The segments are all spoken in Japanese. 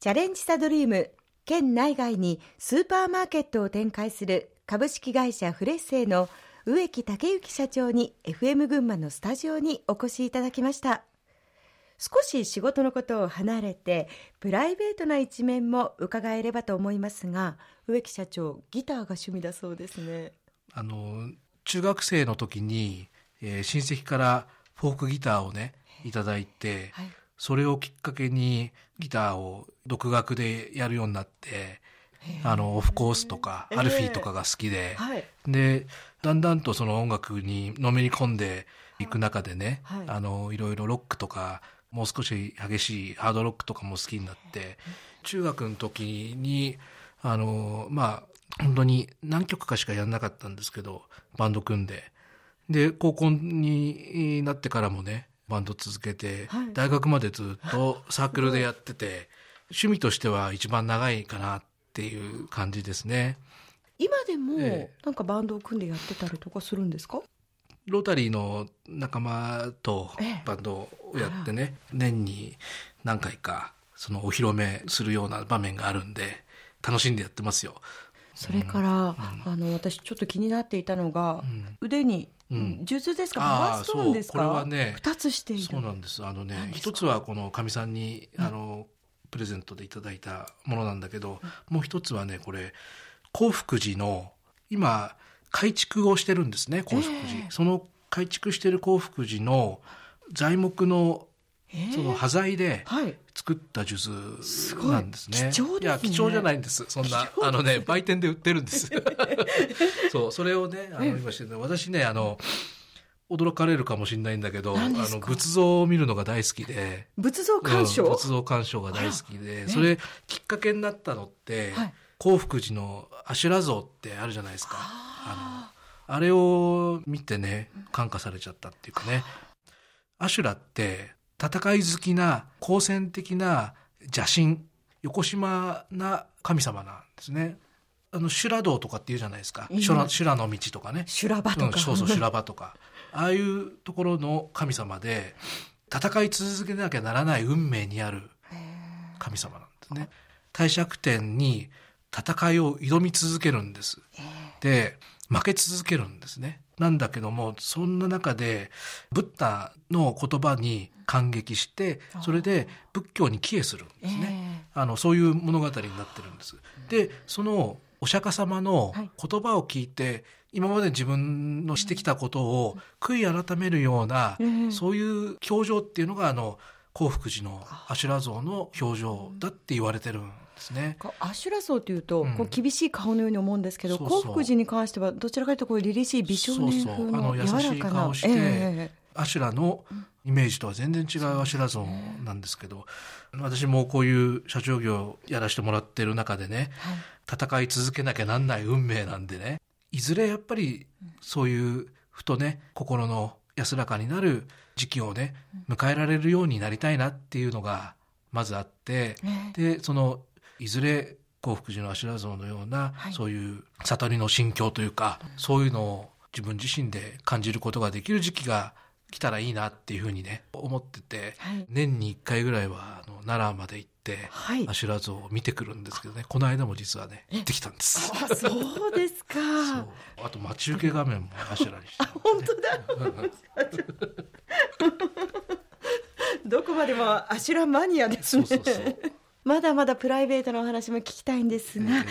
チャレンジサドリーム県内外にスーパーマーケットを展開する株式会社フレッセイの植木武之社長に FM 群馬のスタジオにお越しいただきました。少し仕事のことを離れてプライベートな一面も伺えればと思いますが植木社長ギターが趣味だそうですね。あの中学生の時に、えー、親戚からフォークギターをねいただいて、はい、それをきっかけにギターを独学でやるようになってあのオフコースとかアルフィーとかが好きで、はい、でだんだんとその音楽にのめり込んでいく中でね、はい、あのいろいろロックとかもう少し激しいハードロックとかも好きになって中学の時にあのまあ本当に何曲かしかやんなかったんですけどバンド組んで。で高校になってからもねバンド続けて、はい、大学までずっと サークルでやってて趣味としては一番長いかなっていう感じですね。今でもなんかバンドを組んでやってたりとかするんですか、ロータリーの仲間とバンドをやってね、年に何回かそのお披露目するような場面があるんで楽しんでやってますよ。それから、うん、あの私ちょっと気になっていたのが、うん、腕にうん、術ですか？パワーストーンですか？これはね二つしている。そうなんです。あのね一つはこのかみさんにあの、プレゼントでいただいたものなんだけど、もう一つはねこれ興福寺の今改築をしてるんですね興福寺、えー、その改築してる興福寺の材木のその端材で作った数珠なんですね。いや貴重じゃないんです。そんなあのね売店で売ってるんです。そうそれをねあの今して私ねあの驚かれるかもしれないんだけどあの仏像を見るのが大好きで。仏像鑑賞、うん、仏像鑑賞が大好きで。それきっかけになったのって、はい、興福寺の阿修羅像ってあるじゃないですか。あのあれを見てね感化されちゃったっていうかね。アシュラって戦い好きな好戦的な邪神横島な神様なんですね。あの修羅道とかって言うじゃないですか、修羅修羅の道とかね修羅場とか、うん、そうそう修羅場とかああいうところの神様で戦い続けなきゃならない運命にある神様なんですね。帝釈天に戦いを挑み続けるんです。で負け続けるんですね。なんだけどもそんな中でブッダの言葉に感激してそれで仏教に帰依するんですね、えー、あのそういう物語になってるんです。でそのお釈迦様の言葉を聞いて、はい、今まで自分のしてきたことを悔い改めるような、えー、そういう表情っていうのがあの興福寺の阿修羅像の表情だって言われてるんですね。アシュラ層というと、こう厳しい顔のように思うんですけど、幸福寺に関してはどちらかというとこう凛々しい美少年風の柔らかな。して、えー、アシュラのイメージとは全然違うアシュラ像なんですけど、私もこういう社長業をやらせてもらってる中でね、はい、戦い続けなきゃなんない運命なんでね、いずれやっぱりそういうふとね、心の安らかになる時期をね、迎えられるようになりたいなっていうのがまずあって、で、そのいずれ幸福寺の阿修羅像のような、はい、そういう悟りの心境というか、そういうのを自分自身で感じることができる時期が来たらいいなっていうふうにね思ってて、はい、年に1回ぐらいはあの奈良まで行って、はい、阿修羅像を見てくるんですけどねこの間も実はね行ってきたんです。あそうですか。あと待ち受け画面も阿修羅にして、ね、本当だ。どこまでも阿修羅マニアですね。そうそうそうまだまだプライベートのお話も聞きたいんですが、えー、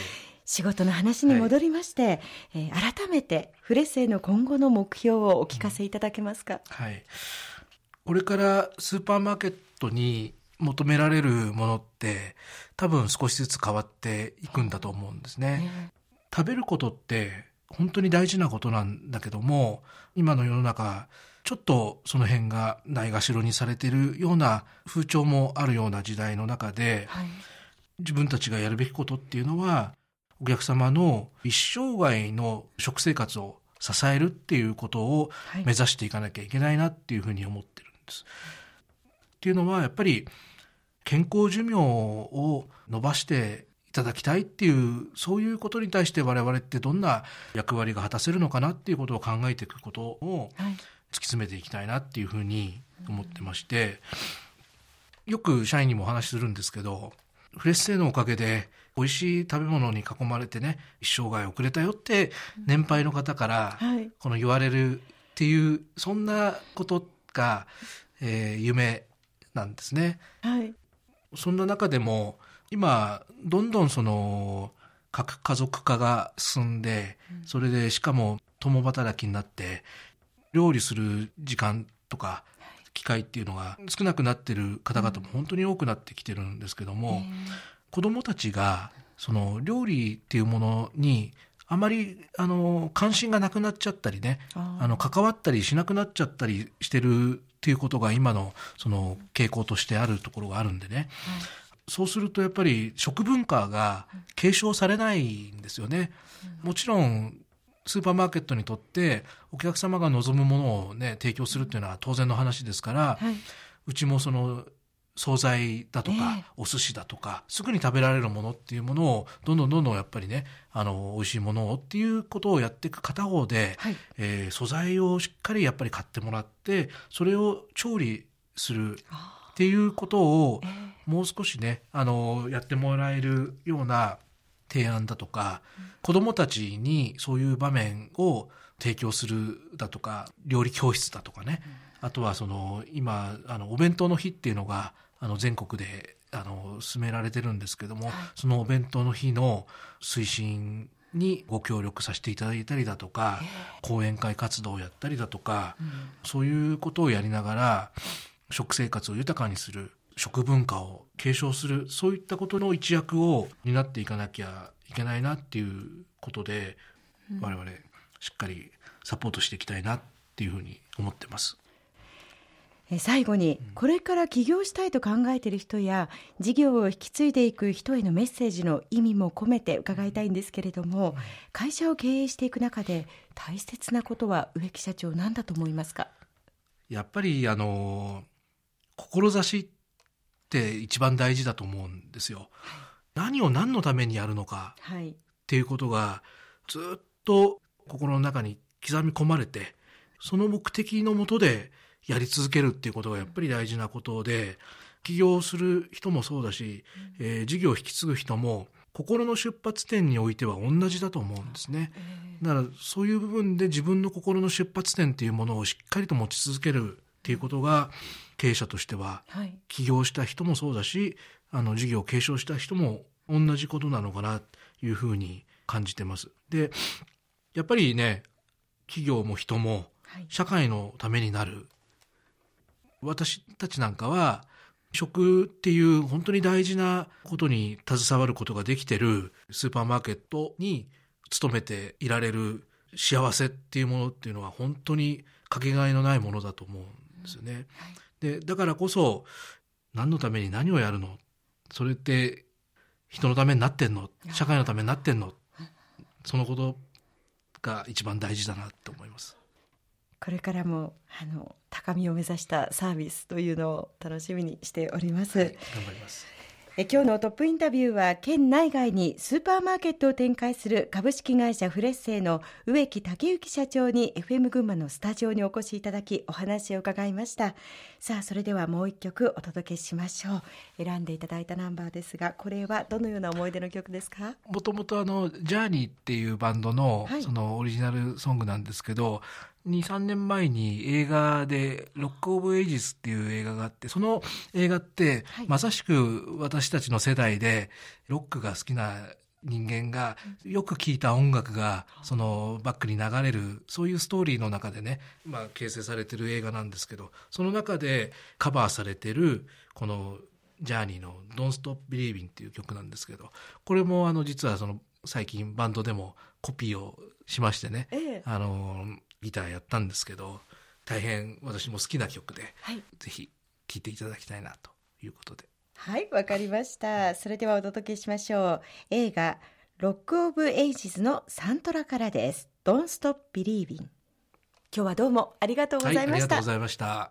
仕事の話に戻りまして、はい、えー、改めてフレッセの今後の目標をお聞かせいただけますか、うん、はい。これからスーパーマーケットに求められるものって多分少しずつ変わっていくんだと思うんですね。食べることって本当に大事なことなんだけども今の世の中ちょっとその辺がないがしろにされているような風潮もあるような時代の中で、はい、自分たちがやるべきことっていうのはお客様の一生涯の食生活を支えるっていうことを目指していかなきゃいけないなっていうふうに思ってるんです。はい、っていうのはやっぱり健康寿命を伸ばしていただきたいっていうそういうことに対して我々ってどんな役割が果たせるのかなっていうことを考えていくことを、はい。突き詰めていきたいなっていうふうに思ってまして、よく社員にもお話しするんですけど、フレッシュのおかげで美味しい食べ物に囲まれてね一生涯遅れたよって年配の方からこの言われるっていうそんなことが、えー、夢なんですね。はい、そんな中でも今どんどんその核家族化が進んでそれでしかも共働きになって料理する時間とか機会っていうのが少なくなってる方々も本当に多くなってきてるんですけども、子どもたちがその料理っていうものにあまりあの関心がなくなっちゃったりねあの関わったりしなくなっちゃったりしてるっていうことが今のその傾向としてあるところがあるんでね、はい、そうするとやっぱり食文化が継承されないんですよね。もちろんスーパーマーケットにとってお客様が望むものをね提供するっていうのは当然の話ですから、はい、うちもその惣菜だとか、えー、お寿司だとかすぐに食べられるものっていうものをどんどんどんどんやっぱりねあの美味しいものをっていうことをやっていく片方で、はい、えー、素材をしっかりやっぱり買ってもらってそれを調理するっていうことを、もう少しねあのやってもらえるような提案だとか、うん、子どもたちにそういう場面を提供するだとか料理教室だとかね、うん、あとはその今あのお弁当の日っていうのがあの全国であの進められてるんですけども、はい、そのお弁当の日の推進にご協力させていただいたりだとか講演会活動をやったりだとか、うん、そういうことをやりながら食生活を豊かにする食文化を継承するそういったことの一役を担っていかなきゃいけないなっていうことで、うん、我々しっかりサポートしていきたいなっていうふうに思ってます。最後にこれから起業したいと考えている人や事業を引き継いでいく人へのメッセージの意味も込めて伺いたいんですけれども会社を経営していく中で大切なことは植木社長何だと思いますか？やっぱりあの志って一番大事だと思うんですよ。何を何のためにやるのかっていうことがずっと心の中に刻み込まれてその目的のもとでやり続けるっていうことがやっぱり大事なことで起業する人もそうだし、えー、事業を引き継ぐ人も心の出発点においては同じだと思うんですね。だからそういう部分で自分の心の出発点っていうものをしっかりと持ち続けるっていうことが経営者としては、起業した人もそうだしあの事業を継承した人も同じことなのかなというふうに感じてます。でやっぱりね企業も人も社会のためになる、私たちなんかは食っていう本当に大事なことに携わることができてるスーパーマーケットに勤めていられる幸せっていうものっていうのは本当にかけがえのないものだと思うんですよね。でだからこそ何のために何をやるの？それって人のためになってんの？社会のためになってんの？そのことが一番大事だなと思います。これからもあの高みを目指したサービスというのを楽しみにしております。はい、頑張ります。え今日のトップインタビューは県内外にスーパーマーケットを展開する株式会社フレッセイの植木武之社長に FM 群馬のスタジオにお越しいただきお話を伺いました。さあそれではもう一曲お届けしましょう。選んでいただいたナンバーですがこれはどのような思い出の曲ですか？もともとあのジャーニーっていうバンドのそのオリジナルソングなんですけど、23年前に映画で「ロック・オブ・エイジス」っていう映画があってその映画って、まさしく私たちの世代でロックが好きな人間がよく聴いた音楽がそのバックに流れるそういうストーリーの中でね、まあ、形成されてる映画なんですけどその中でカバーされてるこのジャーニーの「Don't Stop Believing」っていう曲なんですけどこれもあの実はその最近バンドでもコピーをしましてね、ええ、あのギターやったんですけど大変私も好きな曲で、はい、ぜひ聴いていただきたいなということで。はいわかりました。それではお届けしましょう。映画ロックオブエイジズのサントラからです。Don't Stop Believing 今日はどうもありがとうございました、はい、ありがとうございました